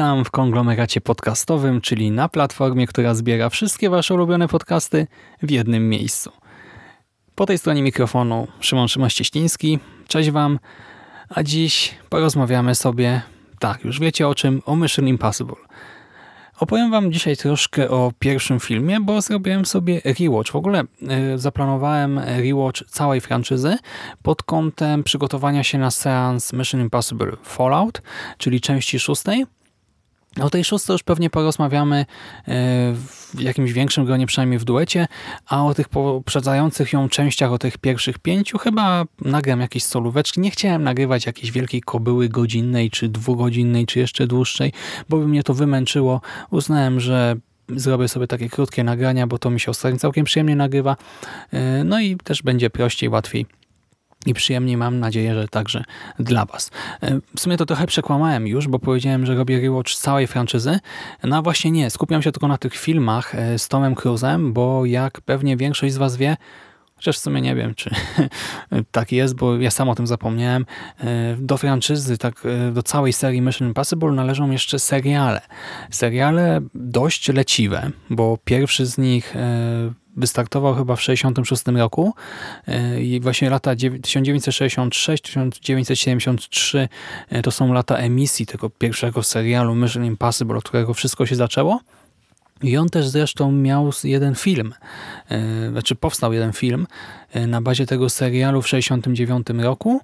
Witam w konglomeracie podcastowym, czyli na platformie, która zbiera wszystkie Wasze ulubione podcasty w jednym miejscu. Po tej stronie mikrofonu Szymon Szymaś-Cieśliński. Cześć Wam. A dziś porozmawiamy sobie, tak, już wiecie o czym, o Mission Impossible. Opowiem Wam dzisiaj troszkę o pierwszym filmie, bo zrobiłem sobie rewatch. W ogóle y, zaplanowałem rewatch całej franczyzy pod kątem przygotowania się na seans Mission Impossible Fallout, czyli części szóstej. O tej szóstej już pewnie porozmawiamy e, w jakimś większym gronie, przynajmniej w duecie, a o tych poprzedzających ją częściach, o tych pierwszych pięciu chyba nagram jakieś solóweczki. Nie chciałem nagrywać jakiejś wielkiej kobyły godzinnej, czy dwugodzinnej, czy jeszcze dłuższej, bo by mnie to wymęczyło. Uznałem, że zrobię sobie takie krótkie nagrania, bo to mi się ostatnio całkiem przyjemnie nagrywa. E, no i też będzie prościej, łatwiej i przyjemniej mam nadzieję, że także dla Was. E, w sumie to trochę przekłamałem już, bo powiedziałem, że robię rewatch całej franczyzy. No a właśnie nie, skupiam się tylko na tych filmach e, z Tomem Cruise'em, bo jak pewnie większość z Was wie, Chociaż w sumie nie wiem, czy tak jest, bo ja sam o tym zapomniałem. E, do franczyzy, tak do całej serii Mission Impossible należą jeszcze seriale. Seriale dość leciwe, bo pierwszy z nich wystartował chyba w 1966 roku e, i właśnie lata 1966-1973 e, to są lata emisji tego pierwszego serialu Mission Impossible, od którego wszystko się zaczęło. I on też zresztą miał jeden film, e, znaczy powstał jeden film na bazie tego serialu w 1969 roku,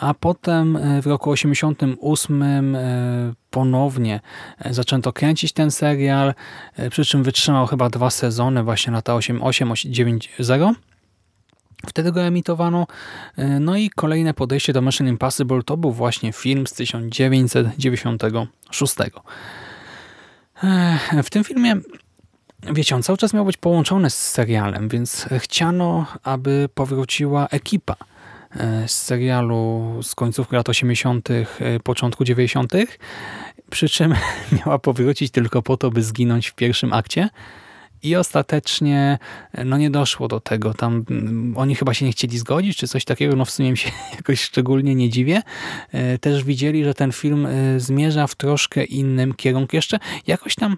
a potem w roku 1988 ponownie e, zaczęto kręcić ten serial, e, przy czym wytrzymał chyba dwa sezony, właśnie lata 88, 9.0. Wtedy go emitowano. E, no i kolejne podejście do Mission Impossible to był właśnie film z 1996. W tym filmie wiecie, on cały czas miał być połączony z serialem, więc chciano, aby powróciła ekipa z serialu z końcówki lat 80., początku 90., przy czym miała powrócić tylko po to, by zginąć w pierwszym akcie. I ostatecznie no nie doszło do tego. Tam mm, oni chyba się nie chcieli zgodzić, czy coś takiego. No w sumie się jakoś szczególnie nie dziwię. E, też widzieli, że ten film e, zmierza w troszkę innym kierunku. Jeszcze jakoś tam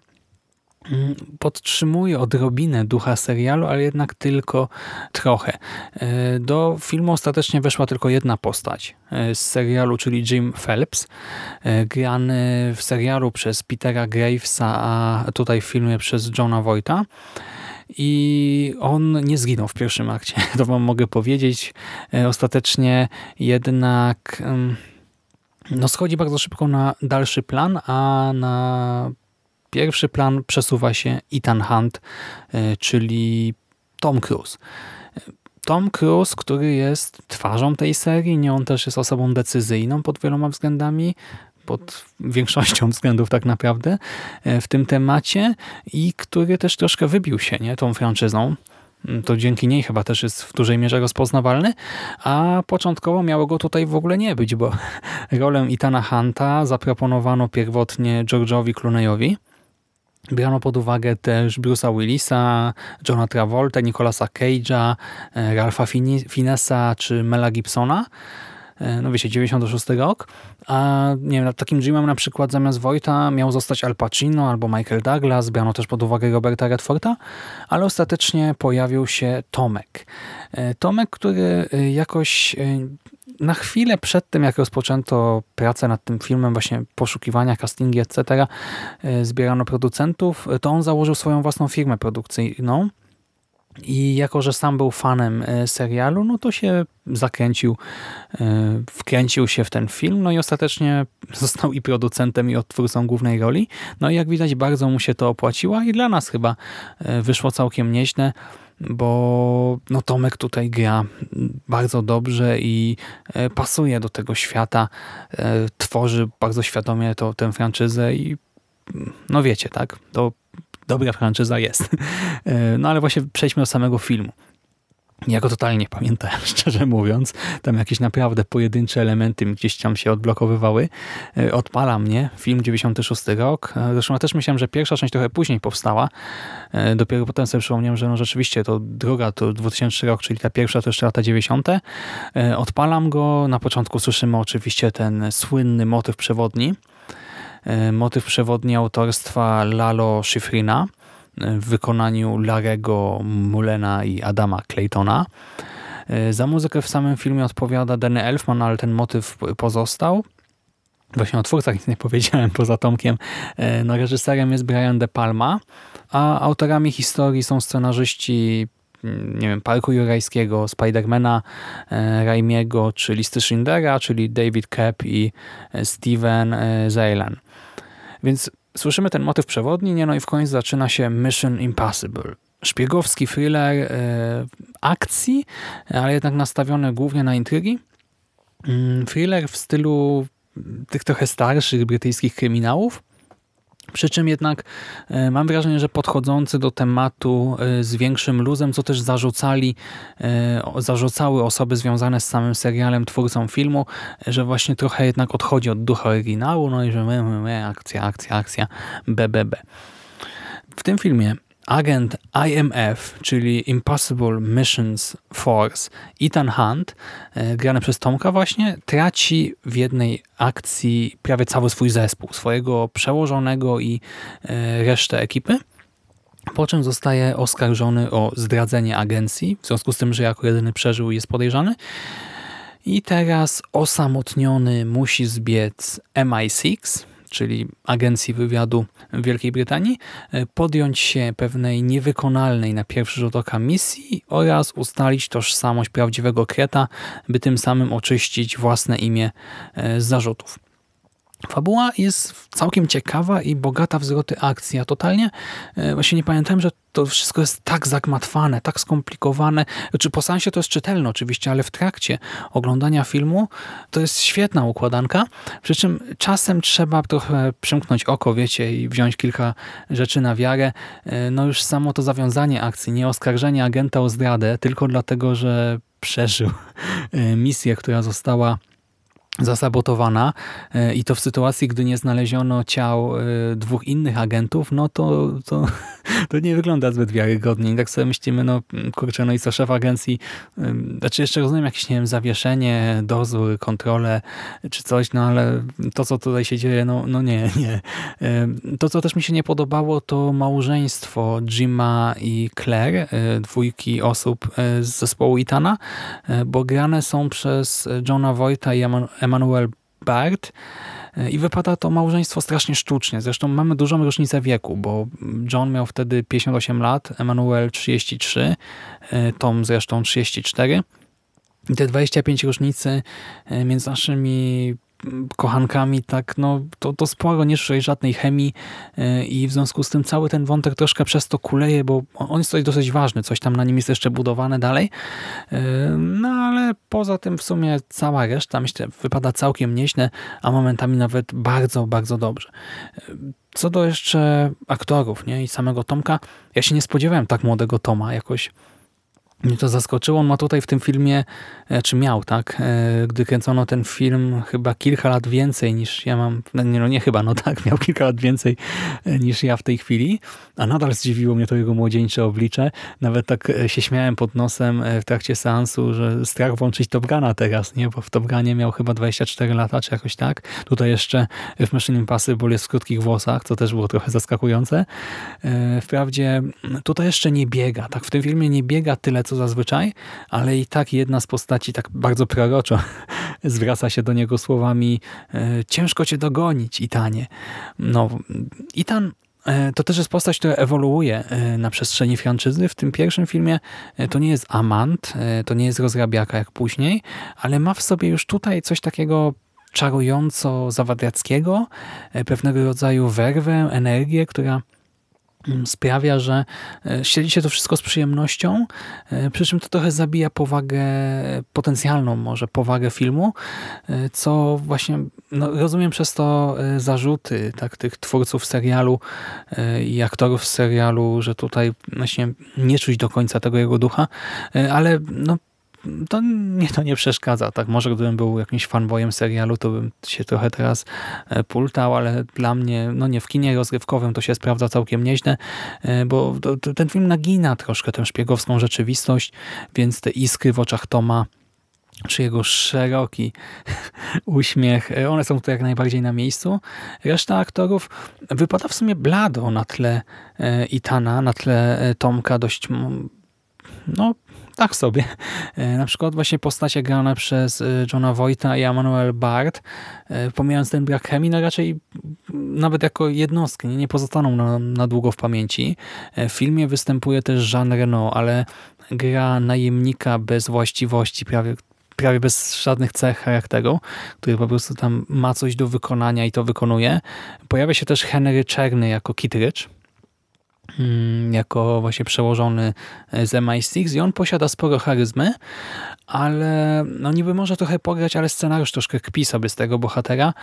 podtrzymuje odrobinę ducha serialu, ale jednak tylko trochę. E, do filmu ostatecznie weszła tylko jedna postać e, z serialu, czyli Jim Phelps, e, grany w serialu przez Petera Gravesa, a tutaj w filmie przez Johna Voighta. I on nie zginął w pierwszym akcie, to wam mogę powiedzieć. Ostatecznie jednak no, schodzi bardzo szybko na dalszy plan, a na pierwszy plan przesuwa się Ethan Hunt, e, czyli Tom Cruise. Tom Cruise, który jest twarzą tej serii, nie on też jest osobą decyzyjną pod wieloma względami, pod większością względów tak naprawdę e, w tym temacie i który też troszkę wybił się nie, tą franczyzą. To dzięki niej chyba też jest w dużej mierze rozpoznawalny, a początkowo miało go tutaj w ogóle nie być, bo rolę Itana Hunta zaproponowano pierwotnie George'owi Clooney'owi, Brano pod uwagę też Bruce'a Willisa, Johna Travolta, Nicolasa Cage'a, e, Ralpha Finessa czy Mela Gibsona. E, no wiecie, 96 rok. A nie wiem, takim dreamem na przykład zamiast Wojta miał zostać Al Pacino albo Michael Douglas. Brano też pod uwagę Roberta Redforda, ale ostatecznie pojawił się Tomek. E, Tomek, który jakoś na chwilę przed tym, jak rozpoczęto pracę nad tym filmem, właśnie poszukiwania, castingi, etc., e, zbierano producentów, to on założył swoją własną firmę produkcyjną. I jako, że sam był fanem e, serialu, no to się zakręcił, e, wkręcił się w ten film, no i ostatecznie został i producentem, i odtwórcą głównej roli. No i jak widać, bardzo mu się to opłaciło i dla nas chyba wyszło całkiem nieźle. Bo no, Tomek tutaj gra bardzo dobrze i e, pasuje do tego świata, e, tworzy bardzo świadomie to, tę franczyzę i no wiecie, tak, to dobra franczyza jest. E, no ale właśnie przejdźmy do samego filmu. Ja go totalnie nie pamiętałem, szczerze mówiąc. Tam jakieś naprawdę pojedyncze elementy gdzieś tam się odblokowywały. E, odpala mnie film 96 rok. E, zresztą ja też myślałem, że pierwsza część trochę później powstała. E, dopiero potem sobie przypomniałem, że no rzeczywiście to druga to 2003 rok, czyli ta pierwsza to jeszcze lata 90. Odpalam go. Na początku słyszymy oczywiście ten słynny motyw przewodni. Motyw przewodni autorstwa Lalo Schifrina w wykonaniu Larego Mulena i Adama Claytona. E, za muzykę w samym filmie odpowiada Danny Elfman, ale ten motyw pozostał. Właśnie o twórcach nic nie powiedziałem poza Tomkiem. E, no, reżyserem jest Brian De Palma, a autorami historii są scenarzyści mm, nie wiem, Parku Jurajskiego, Spidermana, e, Raimiego czy Listy Schindlera, czyli David Kep i Steven Zaylan. Więc Słyszymy ten motyw przewodni, nie? no i w końcu zaczyna się Mission Impossible. Szpiegowski thriller e, akcji, ale jednak nastawiony głównie na intrygi. Mm, thriller w stylu tych trochę starszych brytyjskich kryminałów, przy czym jednak e, mam wrażenie, że podchodzący do tematu e, z większym luzem, co też zarzucali, e, zarzucały osoby związane z samym serialem, twórcą filmu, że właśnie trochę jednak odchodzi od ducha oryginału, no i że my, my, my akcja, akcja, akcja, BBB. W tym filmie agent IMF, czyli Impossible Missions Force, Ethan Hunt, e, grany przez Tomka właśnie, traci w jednej akcji prawie cały swój zespół, swojego przełożonego i e, resztę ekipy. Po czym zostaje oskarżony o zdradzenie agencji, w związku z tym, że jako jedyny przeżył jest podejrzany. I teraz osamotniony musi zbiec MI6, czyli agencji wywiadu Wielkiej Brytanii, e, podjąć się pewnej niewykonalnej na pierwszy rzut oka misji oraz ustalić tożsamość prawdziwego Kreta, by tym samym oczyścić własne imię e, z zarzutów. Fabuła jest całkiem ciekawa i bogata w zwroty akcji. Ja totalnie e, właśnie nie pamiętałem, że to wszystko jest tak zagmatwane, tak skomplikowane. Znaczy po sensie to jest czytelne oczywiście, ale w trakcie oglądania filmu to jest świetna układanka. Przy czym czasem trzeba trochę przymknąć oko, wiecie, i wziąć kilka rzeczy na wiarę. E, no już samo to zawiązanie akcji, nie oskarżenie agenta o zdradę, tylko dlatego, że przeżył e, misję, która została zasabotowana e, i to w sytuacji, gdy nie znaleziono ciał e, dwóch innych agentów, no to, to, to nie wygląda zbyt wiarygodnie. I tak sobie myślimy, no kurczę, no i co szef agencji, znaczy jeszcze rozumiem jakieś, nie wiem, zawieszenie, dozór, kontrolę czy coś, no ale to, co tutaj się dzieje, no, no nie, nie. To, co też mi się nie podobało, to małżeństwo Jima i Claire, e, dwójki osób z zespołu Itana, bo grane są przez Johna Voigta i Emanuel Bart e, i wypada to małżeństwo strasznie sztucznie. Zresztą mamy dużą różnicę wieku, bo John miał wtedy 58 lat, Emanuel 33, e, Tom zresztą 34. I te 25 różnicy e, między naszymi kochankami, tak, no to, to sporo, nie czuję żadnej chemii e, i w związku z tym cały ten wątek troszkę przez to kuleje, bo on jest coś dosyć ważny, coś tam na nim jest jeszcze budowane dalej, e, no ale poza tym w sumie cała reszta, myślę, wypada całkiem nieźle, a momentami nawet bardzo, bardzo dobrze. E, co do jeszcze aktorów nie i samego Tomka, ja się nie spodziewałem tak młodego Toma, jakoś mnie to zaskoczyło. On ma tutaj w tym filmie, e, czy miał, tak, e, gdy kręcono ten film chyba kilka lat więcej niż ja mam, no nie, no nie chyba, no tak, miał kilka lat więcej e, niż ja w tej chwili, a nadal zdziwiło mnie to jego młodzieńcze oblicze. Nawet tak się śmiałem pod nosem w trakcie seansu, że strach włączyć Top Guna teraz, nie, bo w Top Gunie miał chyba 24 lata, czy jakoś tak. Tutaj jeszcze w Mission Impossible jest w krótkich włosach, co też było trochę zaskakujące. Wprawdzie tutaj jeszcze nie biega, tak, w tym filmie nie biega tyle, co zazwyczaj, ale i tak jedna z postaci tak bardzo proroczo zwraca się do niego słowami e, ciężko cię dogonić, Itanie. No, Itan e, to też jest postać, która ewoluuje e, na przestrzeni franczyzy. W tym pierwszym filmie to nie jest amant, to nie jest rozrabiaka jak później, ale ma w sobie już tutaj coś takiego czarująco zawadiackiego, pewnego rodzaju werwę, energię, która sprawia, że e, śledzi się to wszystko z przyjemnością, e, przy czym to trochę zabija powagę potencjalną, może powagę filmu, e, co właśnie no, rozumiem przez to e, zarzuty tak, tych twórców serialu e, i aktorów serialu, że tutaj właśnie nie czuć do końca tego jego ducha, e, ale no, to mnie to nie przeszkadza. Tak, może gdybym był jakimś fanboyem serialu, to bym się trochę teraz e, pultał, ale dla mnie, no nie, w kinie rozrywkowym to się sprawdza całkiem nieźle, e, bo to, to, ten film nagina troszkę tę szpiegowską rzeczywistość, więc te iskry w oczach Toma czy jego szeroki uśmiech, e, one są tu jak najbardziej na miejscu. Reszta aktorów wypada w sumie blado na tle Itana, na tle Tomka dość no tak sobie. E, Na przykład właśnie postacie grane przez e, Johna Voighta i Emmanuel Bart, e, pomijając ten brak chemii, no raczej nawet jako jednostki nie, pozostaną na, na długo w pamięci. W filmie występuje też Jean Reno, ale gra najemnika bez właściwości, prawie prawie bez żadnych cech charakteru, który po prostu tam ma coś do wykonania i to wykonuje. Pojawia się też Henry Czerny jako Kittredge, mm, jako właśnie przełożony z MI6 i on posiada sporo charyzmy, ale no niby może trochę pograć, ale scenariusz troszkę kpi sobie z tego bohatera,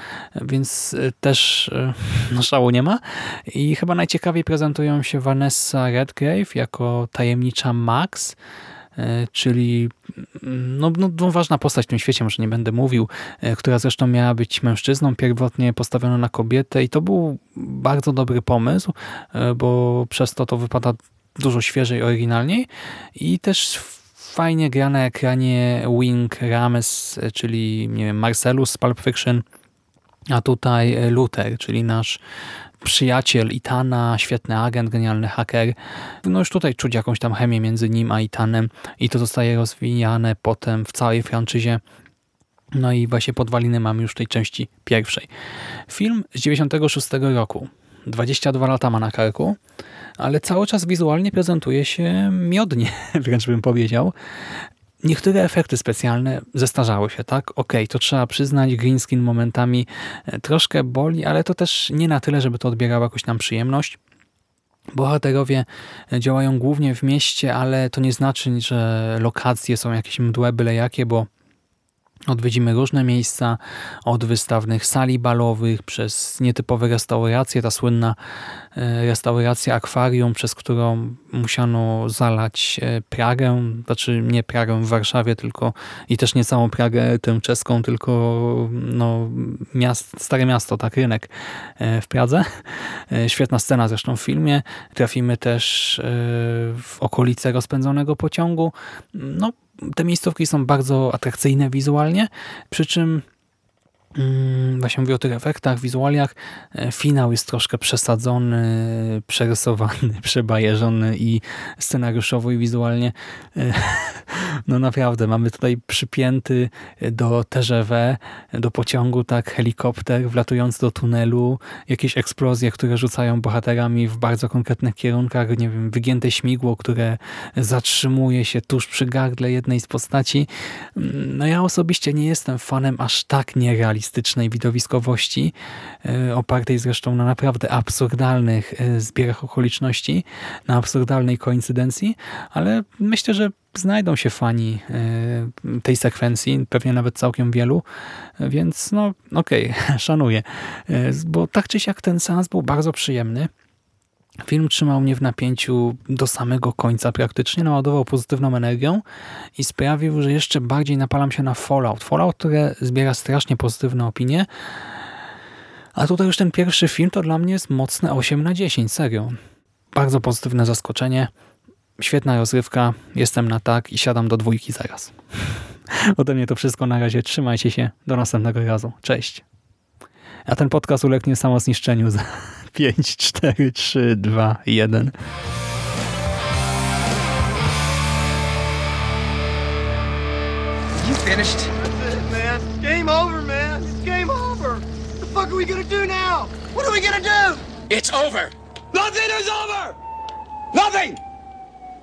więc y, też y, no szału nie ma. I chyba najciekawiej prezentują się Vanessa Redgrave jako tajemnicza Max, czyli mm, no, no, no ważna postać w tym świecie, może nie będę mówił, y, która zresztą miała być mężczyzną, pierwotnie postawiono na kobietę i to był bardzo dobry pomysł, y, bo przez to to wypada dużo świeżej, oryginalniej i też fajnie gra na ekranie Wing Rames, czyli nie wiem, Marcellus z Pulp Fiction, a tutaj Luther, czyli nasz przyjaciel Itana, świetny agent, genialny haker. No już tutaj czuć jakąś tam chemię między nim a Itanem i to zostaje rozwijane potem w całej franczyzie. No i właśnie podwaliny mamy już w tej części pierwszej. Film z 96 roku. 22 lata ma na karku, ale cały czas wizualnie prezentuje się miodnie, wręcz bym powiedział. Niektóre efekty specjalne zestarzały się, tak? Okej, to trzeba przyznać, green screen momentami e, troszkę boli, ale to też nie na tyle, żeby to odbierało jakąś nam przyjemność. Bohaterowie działają głównie w mieście, ale to nie znaczy, że lokacje są jakieś mdłe byle jakie, bo Odwiedzimy różne miejsca, od wystawnych sali balowych, przez nietypowe restauracje, ta słynna e, restauracja akwarium, przez którą musiano zalać e, Pragę, znaczy nie Pragę w Warszawie, tylko i też nie całą Pragę tę czeską, tylko no, miast, stare miasto, tak, rynek e, w Pradze. Świetna scena zresztą w filmie. Trafimy też w okolice rozpędzonego pociągu. No, te miejscówki są bardzo atrakcyjne wizualnie, przy czym mm, właśnie mówię o tych efektach, wizualiach. E, Finał jest troszkę przesadzony, przerysowany, przebajeżony i scenariuszowo i wizualnie. E, No naprawdę, mamy tutaj przypięty do TGV, do pociągu, tak, helikopter wlatujący do tunelu, jakieś eksplozje, które rzucają bohaterami w bardzo konkretnych kierunkach, nie wiem, wygięte śmigło, które zatrzymuje się tuż przy gardle jednej z postaci. No ja osobiście nie jestem fanem aż tak nierealistycznej widowiskowości, e, opartej zresztą na naprawdę absurdalnych e, zbiegach okoliczności, na absurdalnej koincydencji, ale myślę, że znajdą się fani e, tej sekwencji, pewnie nawet całkiem wielu, więc no okej, szanuję. E, Bo tak czy siak ten seans był bardzo przyjemny. Film trzymał mnie w napięciu do samego końca praktycznie, naładował pozytywną energią i sprawił, że jeszcze bardziej napalam się na Fallout. Fallout, które zbiera strasznie pozytywne opinie, a tutaj już ten pierwszy film to dla mnie jest mocne 8 na 10, serio. Bardzo pozytywne zaskoczenie, świetna rozrywka, jestem na tak i siadam do dwójki zaraz. Ode mnie to wszystko na razie, trzymajcie się, do następnego razu, cześć. A ten podcast ulegnie samozniszczeniu za 5, 4, 3, 2, 1. You finished? That's it, man. Game over, man. It's game over. What the fuck are we gonna do now? What are we gonna do? It's over. Nothing is over! Nothing!